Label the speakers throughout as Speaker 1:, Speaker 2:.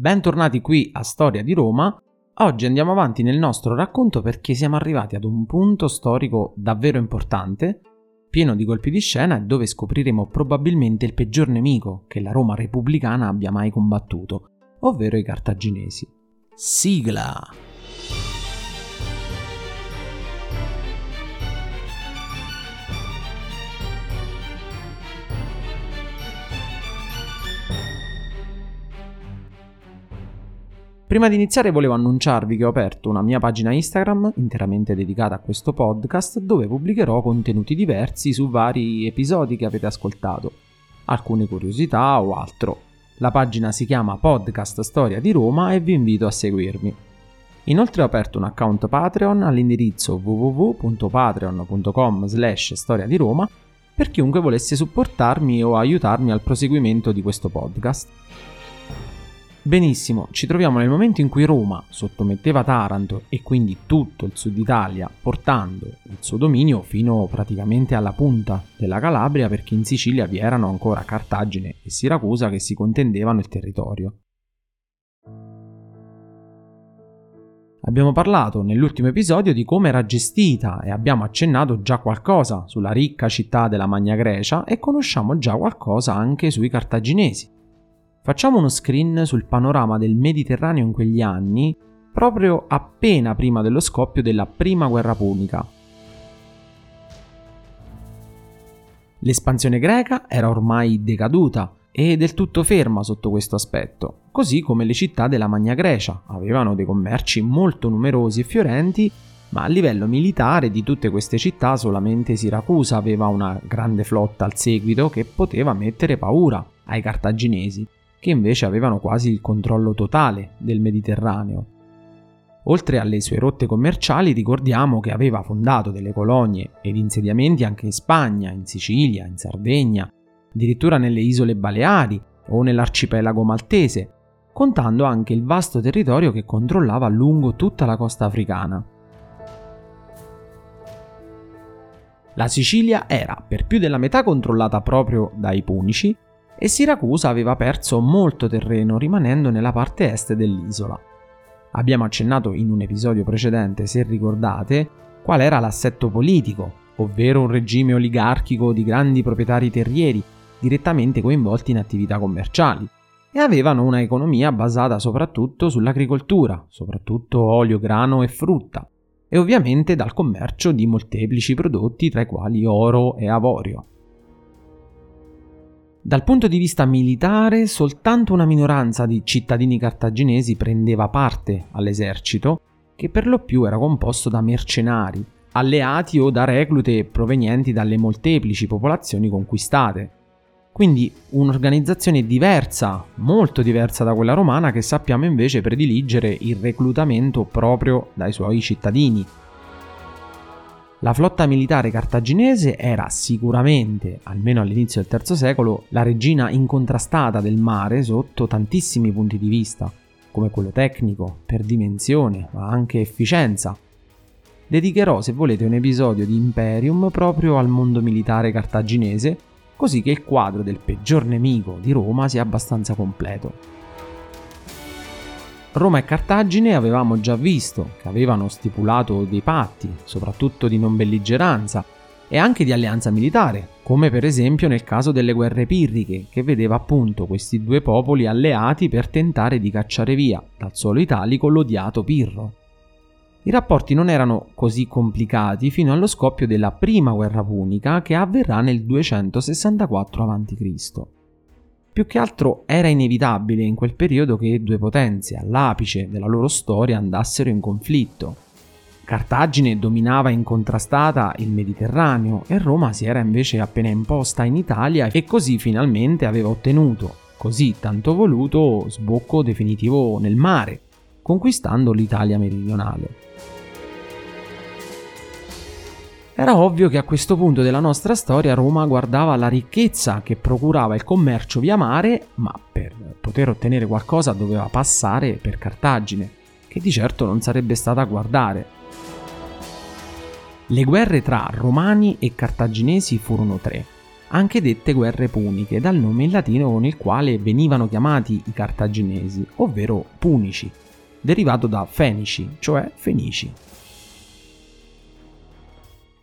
Speaker 1: Bentornati qui a Storia di Roma. Oggi andiamo avanti nel nostro racconto perché siamo arrivati ad un punto storico davvero importante, pieno di colpi di scena e dove scopriremo probabilmente il peggior nemico che la Roma repubblicana abbia mai combattuto, ovvero i cartaginesi. Sigla! Prima di iniziare volevo annunciarvi che ho aperto una mia pagina Instagram interamente dedicata a questo podcast dove pubblicherò contenuti diversi su vari episodi che avete ascoltato, alcune curiosità o altro. La pagina si chiama Podcast Storia di Roma e vi invito a seguirmi. Inoltre ho aperto un account Patreon all'indirizzo www.patreon.com slash storia di Roma per chiunque volesse supportarmi o aiutarmi al proseguimento di questo podcast. Benissimo, ci troviamo nel momento in cui Roma sottometteva Taranto e quindi tutto il sud Italia, portando il suo dominio fino praticamente alla punta della Calabria perché in Sicilia vi erano ancora Cartagine e Siracusa che si contendevano il territorio. Abbiamo parlato nell'ultimo episodio di come era gestita e abbiamo accennato già qualcosa sulla ricca città della Magna Grecia e conosciamo già qualcosa anche sui cartaginesi. Facciamo uno screen sul panorama del Mediterraneo in quegli anni, proprio appena prima dello scoppio della Prima Guerra Punica. L'espansione greca era ormai decaduta e del tutto ferma sotto questo aspetto, così come le città della Magna Grecia avevano dei commerci molto numerosi e fiorenti, ma a livello militare di tutte queste città solamente Siracusa aveva una grande flotta al seguito che poteva mettere paura ai cartaginesi che invece avevano quasi il controllo totale del Mediterraneo. Oltre alle sue rotte commerciali ricordiamo che aveva fondato delle colonie ed insediamenti anche in Spagna, in Sicilia, in Sardegna, addirittura nelle isole Baleari o nell'arcipelago maltese, contando anche il vasto territorio che controllava lungo tutta la costa africana. La Sicilia era per più della metà controllata proprio dai Punici e Siracusa aveva perso molto terreno rimanendo nella parte est dell'isola. Abbiamo accennato in un episodio precedente, se ricordate, qual era l'assetto politico, ovvero un regime oligarchico di grandi proprietari terrieri direttamente coinvolti in attività commerciali e avevano una economia basata soprattutto sull'agricoltura, soprattutto olio, grano e frutta, e ovviamente dal commercio di molteplici prodotti tra i quali oro e avorio. Dal punto di vista militare, soltanto una minoranza di cittadini cartaginesi prendeva parte all'esercito, che per lo più era composto da mercenari, alleati o da reclute provenienti dalle molteplici popolazioni conquistate. Quindi un'organizzazione diversa, molto diversa da quella romana, che sappiamo invece prediligere il reclutamento proprio dai suoi cittadini, la flotta militare cartaginese era sicuramente, almeno all'inizio del III secolo, la regina incontrastata del mare sotto tantissimi punti di vista, come quello tecnico, per dimensione, ma anche efficienza. Dedicherò, se volete, un episodio di Imperium proprio al mondo militare cartaginese, così che il quadro del peggior nemico di Roma sia abbastanza completo. Roma e Cartagine avevamo già visto che avevano stipulato dei patti, soprattutto di non belligeranza e anche di alleanza militare, come per esempio nel caso delle guerre pirriche, che vedeva appunto questi due popoli alleati per tentare di cacciare via dal suolo italico l'odiato Pirro. I rapporti non erano così complicati fino allo scoppio della prima guerra punica che avverrà nel 264 a.C. Più che altro era inevitabile in quel periodo che due potenze all'apice della loro storia andassero in conflitto. Cartagine dominava incontrastata il Mediterraneo e Roma si era invece appena imposta in Italia e così finalmente aveva ottenuto, così tanto voluto, sbocco definitivo nel mare, conquistando l'Italia meridionale. Era ovvio che a questo punto della nostra storia Roma guardava la ricchezza che procurava il commercio via mare, ma per poter ottenere qualcosa doveva passare per Cartagine, che di certo non sarebbe stata a guardare. Le guerre tra romani e cartaginesi furono tre. anche dette guerre puniche, dal nome in latino con il quale venivano chiamati i cartaginesi, ovvero punici, derivato da fenici, cioè fenici.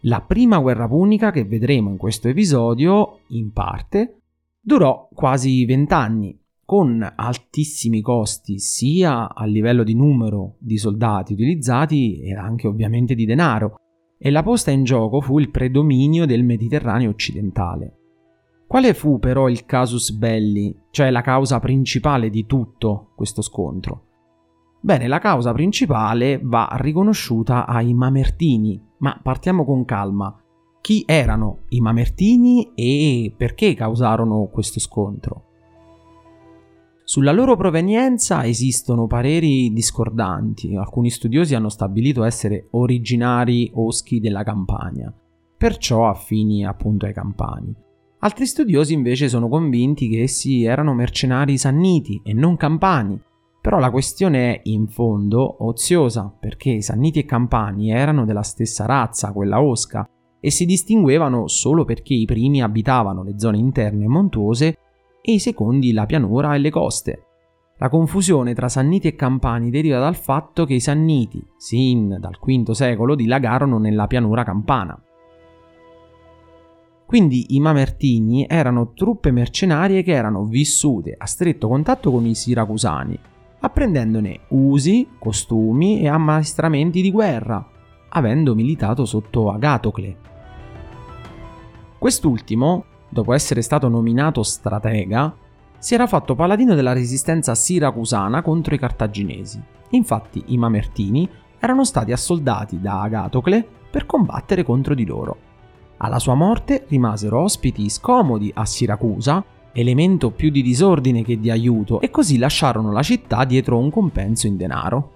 Speaker 1: La prima guerra punica che vedremo in questo episodio, in parte, durò quasi vent'anni, con altissimi costi sia a livello di numero di soldati utilizzati e anche ovviamente di denaro, e la posta in gioco fu il predominio del Mediterraneo occidentale. Quale fu però il casus belli, cioè la causa principale di tutto questo scontro? Bene, la causa principale va riconosciuta ai Mamertini, ma partiamo con calma. Chi erano i Mamertini e perché causarono questo scontro? Sulla loro provenienza esistono pareri discordanti, alcuni studiosi hanno stabilito essere originari oschi della Campania, perciò affini appunto ai campani. Altri studiosi invece sono convinti che essi erano mercenari sanniti e non campani, però la questione è in fondo oziosa, perché sanniti e campani erano della stessa razza, quella osca, e si distinguevano solo perché i primi abitavano le zone interne montuose e i secondi la pianura e le coste. La confusione tra Sanniti e Campani deriva dal fatto che i Sanniti, sin dal V secolo, dilagarono nella pianura campana. Quindi i Mamertini erano truppe mercenarie che erano vissute a stretto contatto con i siracusani, apprendendone usi, costumi e ammaestramenti di guerra, avendo militato sotto Agatocle. Quest'ultimo dopo essere stato nominato stratega, si era fatto paladino della resistenza siracusana contro i cartaginesi. Infatti i Mamertini erano stati assoldati da Agatocle per combattere contro di loro. Alla sua morte rimasero ospiti scomodi a Siracusa, elemento più di disordine che di aiuto, e così lasciarono la città dietro un compenso in denaro.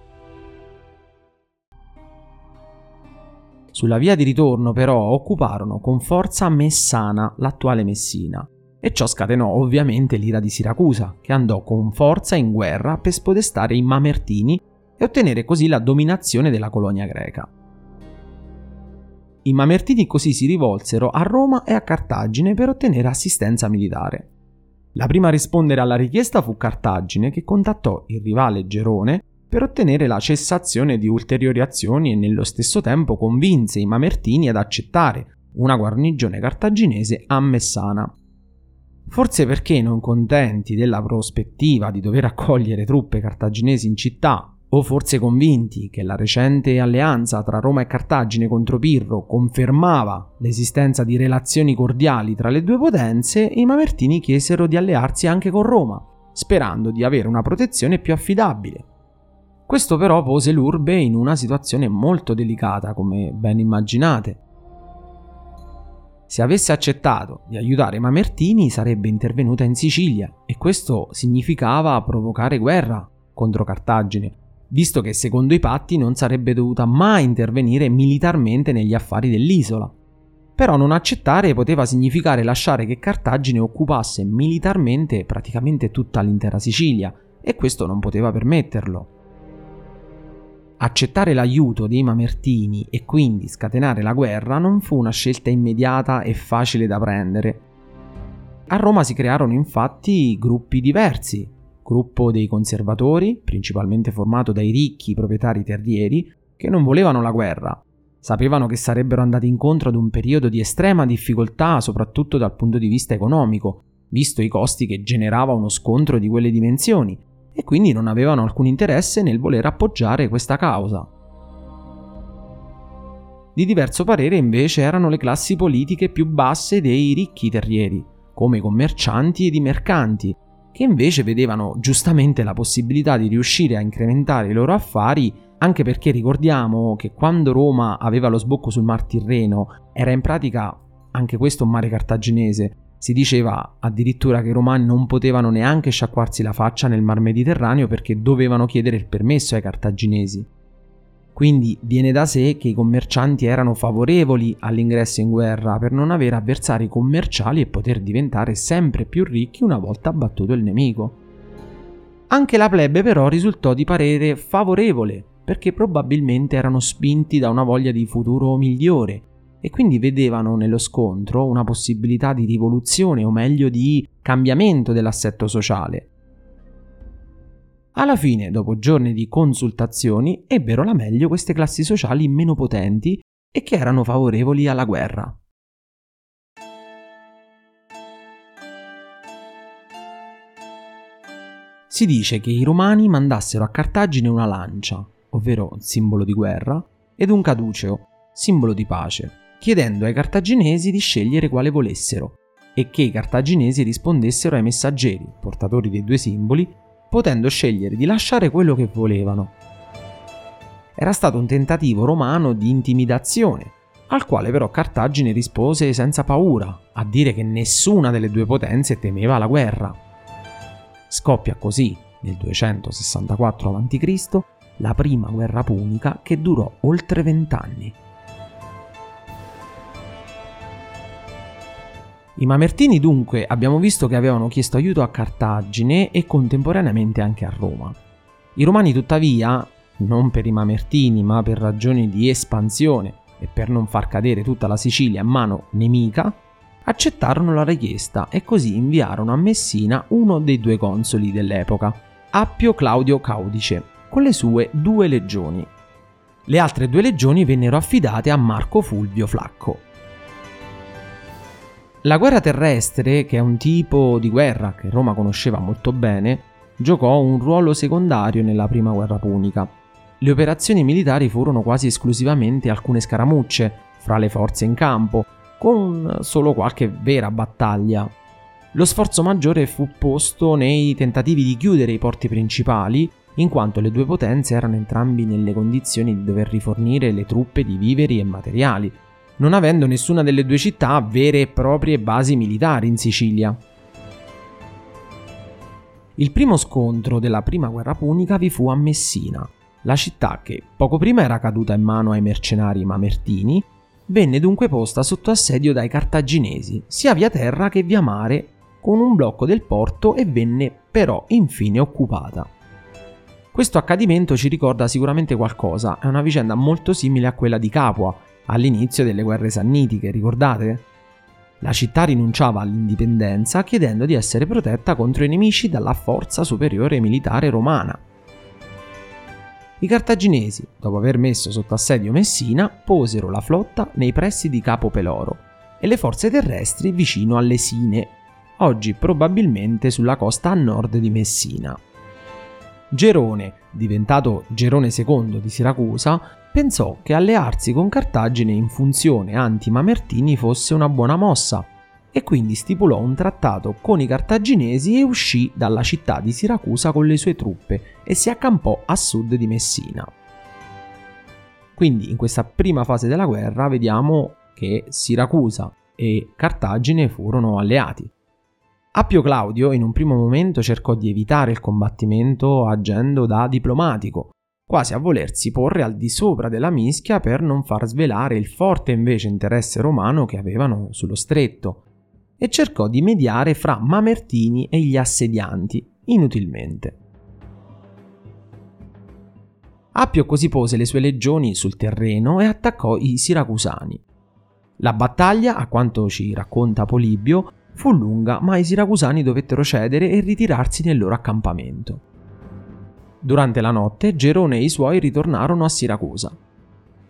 Speaker 1: Sulla via di ritorno però occuparono con forza Messana, l'attuale Messina, e ciò scatenò ovviamente l'ira di Siracusa, che andò con forza in guerra per spodestare i Mamertini e ottenere così la dominazione della colonia greca. I Mamertini così si rivolsero a Roma e a Cartagine per ottenere assistenza militare. La prima a rispondere alla richiesta fu Cartagine, che contattò il rivale Gerone per ottenere la cessazione di ulteriori azioni e nello stesso tempo convinse i Mamertini ad accettare una guarnigione cartaginese a Messana. Forse perché non contenti della prospettiva di dover accogliere truppe cartaginesi in città, o forse convinti che la recente alleanza tra Roma e Cartagine contro Pirro confermava l'esistenza di relazioni cordiali tra le due potenze, i Mamertini chiesero di allearsi anche con Roma, sperando di avere una protezione più affidabile. Questo però pose l'urbe in una situazione molto delicata, come ben immaginate. Se avesse accettato di aiutare Mamertini sarebbe intervenuta in Sicilia e questo significava provocare guerra contro Cartagine, visto che secondo i patti non sarebbe dovuta mai intervenire militarmente negli affari dell'isola. Però non accettare poteva significare lasciare che Cartagine occupasse militarmente praticamente tutta l'intera Sicilia, e questo non poteva permetterlo. Accettare l'aiuto dei Mamertini e quindi scatenare la guerra non fu una scelta immediata e facile da prendere. A Roma si crearono infatti gruppi diversi, gruppo dei conservatori, principalmente formato dai ricchi proprietari terrieri, che non volevano la guerra. Sapevano che sarebbero andati incontro ad un periodo di estrema difficoltà, soprattutto dal punto di vista economico, visto i costi che generava uno scontro di quelle dimensioni, e quindi non avevano alcun interesse nel voler appoggiare questa causa. Di diverso parere invece erano le classi politiche più basse dei ricchi terrieri, come i commercianti ed i mercanti, che invece vedevano giustamente la possibilità di riuscire a incrementare i loro affari, anche perché ricordiamo che quando Roma aveva lo sbocco sul Mar Tirreno era in pratica anche questo un mare cartaginese, si diceva addirittura che i romani non potevano neanche sciacquarsi la faccia nel mar Mediterraneo perché dovevano chiedere il permesso ai cartaginesi. Quindi viene da sé che i commercianti erano favorevoli all'ingresso in guerra per non avere avversari commerciali e poter diventare sempre più ricchi una volta abbattuto il nemico. Anche la plebe però risultò di parere favorevole perché probabilmente erano spinti da una voglia di futuro migliore e quindi vedevano nello scontro una possibilità di rivoluzione o meglio di cambiamento dell'assetto sociale. Alla fine, dopo giorni di consultazioni, ebbero la meglio queste classi sociali meno potenti e che erano favorevoli alla guerra. Si dice che i romani mandassero a Cartagine una lancia, ovvero simbolo di guerra, ed un caduceo, simbolo di pace, chiedendo ai cartaginesi di scegliere quale volessero, e che i cartaginesi rispondessero ai messaggeri, portatori dei due simboli, potendo scegliere di lasciare quello che volevano. Era stato un tentativo romano di intimidazione, al quale però Cartagine rispose senza paura, a dire che nessuna delle due potenze temeva la guerra. Scoppia così, nel 264 a.C., la prima guerra punica che durò oltre vent'anni. I Mamertini dunque abbiamo visto che avevano chiesto aiuto a Cartagine e contemporaneamente anche a Roma. I Romani tuttavia, non per i Mamertini ma per ragioni di espansione e per non far cadere tutta la Sicilia a mano nemica, accettarono la richiesta e così inviarono a Messina uno dei due consoli dell'epoca, Appio Claudio Caudice, con le sue due legioni. Le altre due legioni vennero affidate a Marco Fulvio Flacco. La guerra terrestre, che è un tipo di guerra che Roma conosceva molto bene, giocò un ruolo secondario nella prima guerra punica. Le operazioni militari furono quasi esclusivamente alcune scaramucce fra le forze in campo, con solo qualche vera battaglia. Lo sforzo maggiore fu posto nei tentativi di chiudere i porti principali, in quanto le due potenze erano entrambi nelle condizioni di dover rifornire le truppe di viveri e materiali, non avendo nessuna delle due città vere e proprie basi militari in Sicilia. Il primo scontro della prima guerra punica vi fu a Messina, la città che poco prima era caduta in mano ai mercenari mamertini, venne dunque posta sotto assedio dai cartaginesi, sia via terra che via mare, con un blocco del porto e venne però infine occupata. Questo accadimento ci ricorda sicuramente qualcosa, è una vicenda molto simile a quella di Capua, all'inizio delle guerre sannitiche, ricordate? La città rinunciava all'indipendenza chiedendo di essere protetta contro i nemici dalla forza superiore militare romana. I cartaginesi, dopo aver messo sotto assedio Messina, posero la flotta nei pressi di Capo Peloro e le forze terrestri vicino alle Sine, oggi probabilmente sulla costa a nord di Messina. Gerone, diventato Gerone II di Siracusa, pensò che allearsi con Cartagine in funzione anti-Mamertini fosse una buona mossa e quindi stipulò un trattato con i cartaginesi e uscì dalla città di Siracusa con le sue truppe e si accampò a sud di Messina. Quindi in questa prima fase della guerra vediamo che Siracusa e Cartagine furono alleati. Appio Claudio in un primo momento cercò di evitare il combattimento agendo da diplomatico, quasi a volersi porre al di sopra della mischia per non far svelare il forte invece interesse romano che avevano sullo stretto, e cercò di mediare fra Mamertini e gli assedianti, inutilmente. Appio così pose le sue legioni sul terreno e attaccò i siracusani. La battaglia, a quanto ci racconta Polibio, fu lunga, ma i siracusani dovettero cedere e ritirarsi nel loro accampamento. Durante la notte Gerone e i suoi ritornarono a Siracusa.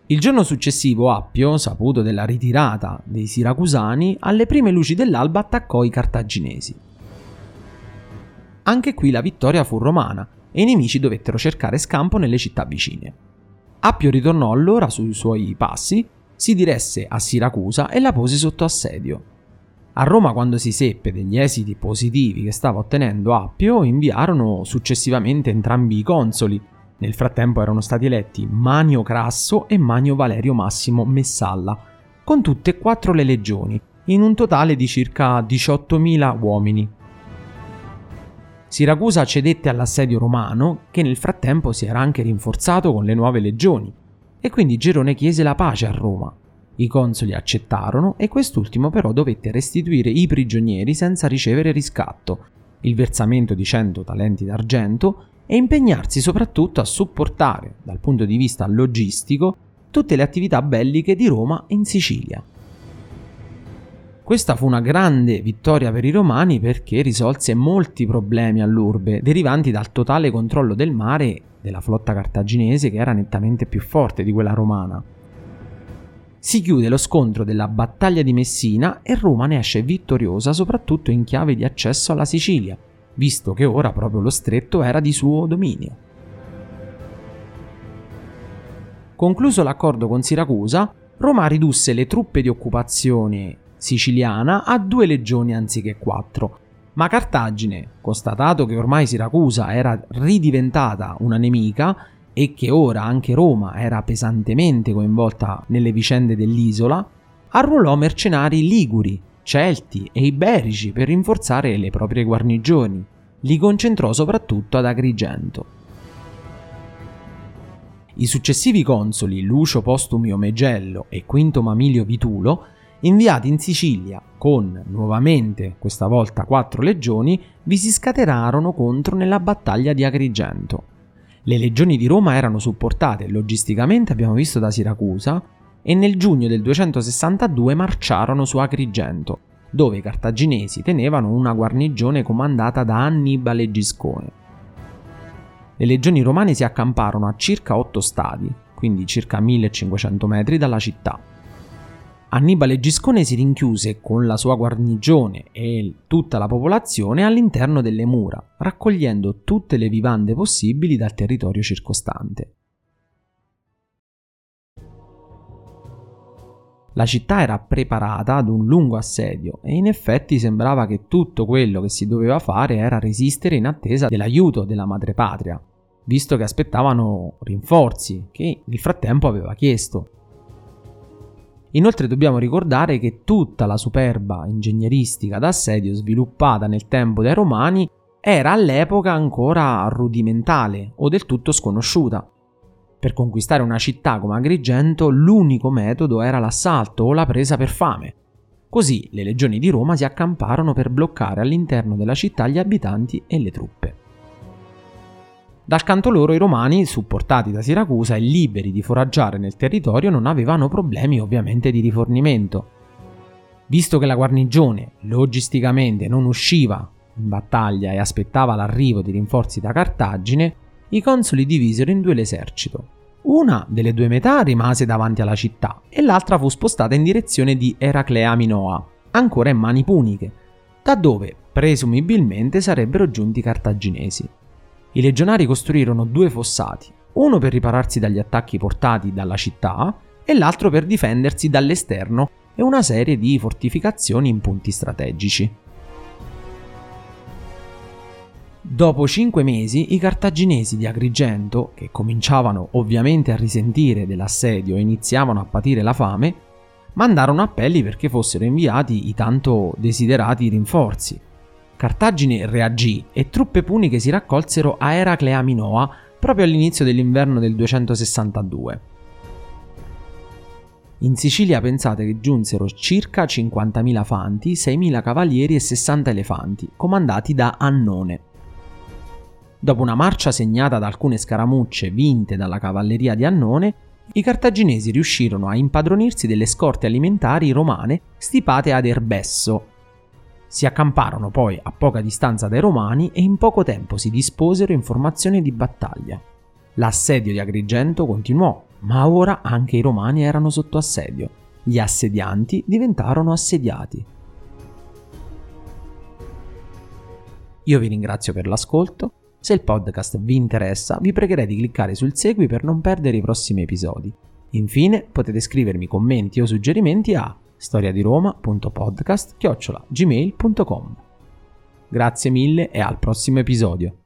Speaker 1: Il giorno successivo Appio, saputo della ritirata dei siracusani, alle prime luci dell'alba attaccò i cartaginesi. Anche qui la vittoria fu romana e i nemici dovettero cercare scampo nelle città vicine. Appio ritornò allora sui suoi passi, si diresse a Siracusa e la pose sotto assedio. A Roma, quando si seppe degli esiti positivi che stava ottenendo Appio, inviarono successivamente entrambi i consoli. Nel frattempo erano stati eletti Manio Crasso e Manio Valerio Massimo Messalla, con tutte e quattro le legioni, in un totale di circa 18.000 uomini. Siracusa cedette all'assedio romano, che nel frattempo si era anche rinforzato con le nuove legioni, e quindi Gerone chiese la pace a Roma. I consoli accettarono e quest'ultimo però dovette restituire i prigionieri senza ricevere riscatto, il versamento di 100 talenti d'argento e impegnarsi soprattutto a supportare, dal punto di vista logistico, tutte le attività belliche di Roma in Sicilia. Questa fu una grande vittoria per i romani perché risolse molti problemi all'urbe derivanti dal totale controllo del mare della flotta cartaginese che era nettamente più forte di quella romana. Si chiude lo scontro della battaglia di Messina e Roma ne esce vittoriosa soprattutto in chiave di accesso alla Sicilia, visto che ora proprio lo stretto era di suo dominio. Concluso l'accordo con Siracusa, Roma ridusse le truppe di occupazione siciliana a due legioni anziché quattro. Ma Cartagine, constatato che ormai Siracusa era ridiventata una nemica e che ora anche Roma era pesantemente coinvolta nelle vicende dell'isola, arruolò mercenari liguri, celti e iberici per rinforzare le proprie guarnigioni. Li concentrò soprattutto ad Agrigento. I successivi consoli Lucio Postumio Megello e Quinto Mamilio Vitulo inviati in Sicilia con nuovamente questa volta quattro legioni, vi si scatenarono contro nella battaglia di Agrigento. Le legioni di Roma erano supportate logisticamente, abbiamo visto, da Siracusa e nel giugno del 262 marciarono su Agrigento, dove i cartaginesi tenevano una guarnigione comandata da Annibale Giscone. Le legioni romane si accamparono a circa 8 stadi, quindi circa 1500 metri dalla città, Annibale Giscone si rinchiuse con la sua guarnigione e tutta la popolazione all'interno delle mura, raccogliendo tutte le vivande possibili dal territorio circostante. La città era preparata ad un lungo assedio e in effetti sembrava che tutto quello che si doveva fare era resistere in attesa dell'aiuto della madrepatria, visto che aspettavano rinforzi che nel frattempo aveva chiesto. Inoltre dobbiamo ricordare che tutta la superba ingegneristica d'assedio sviluppata nel tempo dai Romani era all'epoca ancora rudimentale o del tutto sconosciuta. Per conquistare una città come Agrigento l'unico metodo era l'assalto o la presa per fame. Così le legioni di Roma si accamparono per bloccare all'interno della città gli abitanti e le truppe. Dal canto loro i romani, supportati da Siracusa e liberi di foraggiare nel territorio, non avevano problemi ovviamente di rifornimento. Visto che la guarnigione logisticamente non usciva in battaglia e aspettava l'arrivo di rinforzi da Cartagine, i consoli divisero in due l'esercito. Una delle due metà rimase davanti alla città e l'altra fu spostata in direzione di Eraclea Minoa, ancora in mani puniche, da dove presumibilmente sarebbero giunti i cartaginesi. I legionari costruirono due fossati, uno per ripararsi dagli attacchi portati dalla città e l'altro per difendersi dall'esterno e una serie di fortificazioni in punti strategici. Dopo cinque mesi i cartaginesi di Agrigento, che cominciavano ovviamente a risentire dell'assedio e iniziavano a patire la fame, mandarono appelli perché fossero inviati i tanto desiderati rinforzi. Cartagine reagì e truppe puniche si raccolsero a Eraclea Minoa proprio all'inizio dell'inverno del 262. In Sicilia pensate che giunsero circa 50.000 fanti, 6.000 cavalieri e 60 elefanti, comandati da Annone. Dopo una marcia segnata da alcune scaramucce vinte dalla cavalleria di Annone, i cartaginesi riuscirono a impadronirsi delle scorte alimentari romane stipate ad Erbesso, si accamparono poi a poca distanza dai Romani e in poco tempo si disposero in formazione di battaglia. L'assedio di Agrigento continuò, ma ora anche i Romani erano sotto assedio. Gli assedianti diventarono assediati. Io vi ringrazio per l'ascolto. Se il podcast vi interessa, vi pregherei di cliccare sul segui per non perdere i prossimi episodi. Infine, potete scrivermi commenti o suggerimenti a storiadiroma.podcast-gmail.com Grazie mille e al prossimo episodio.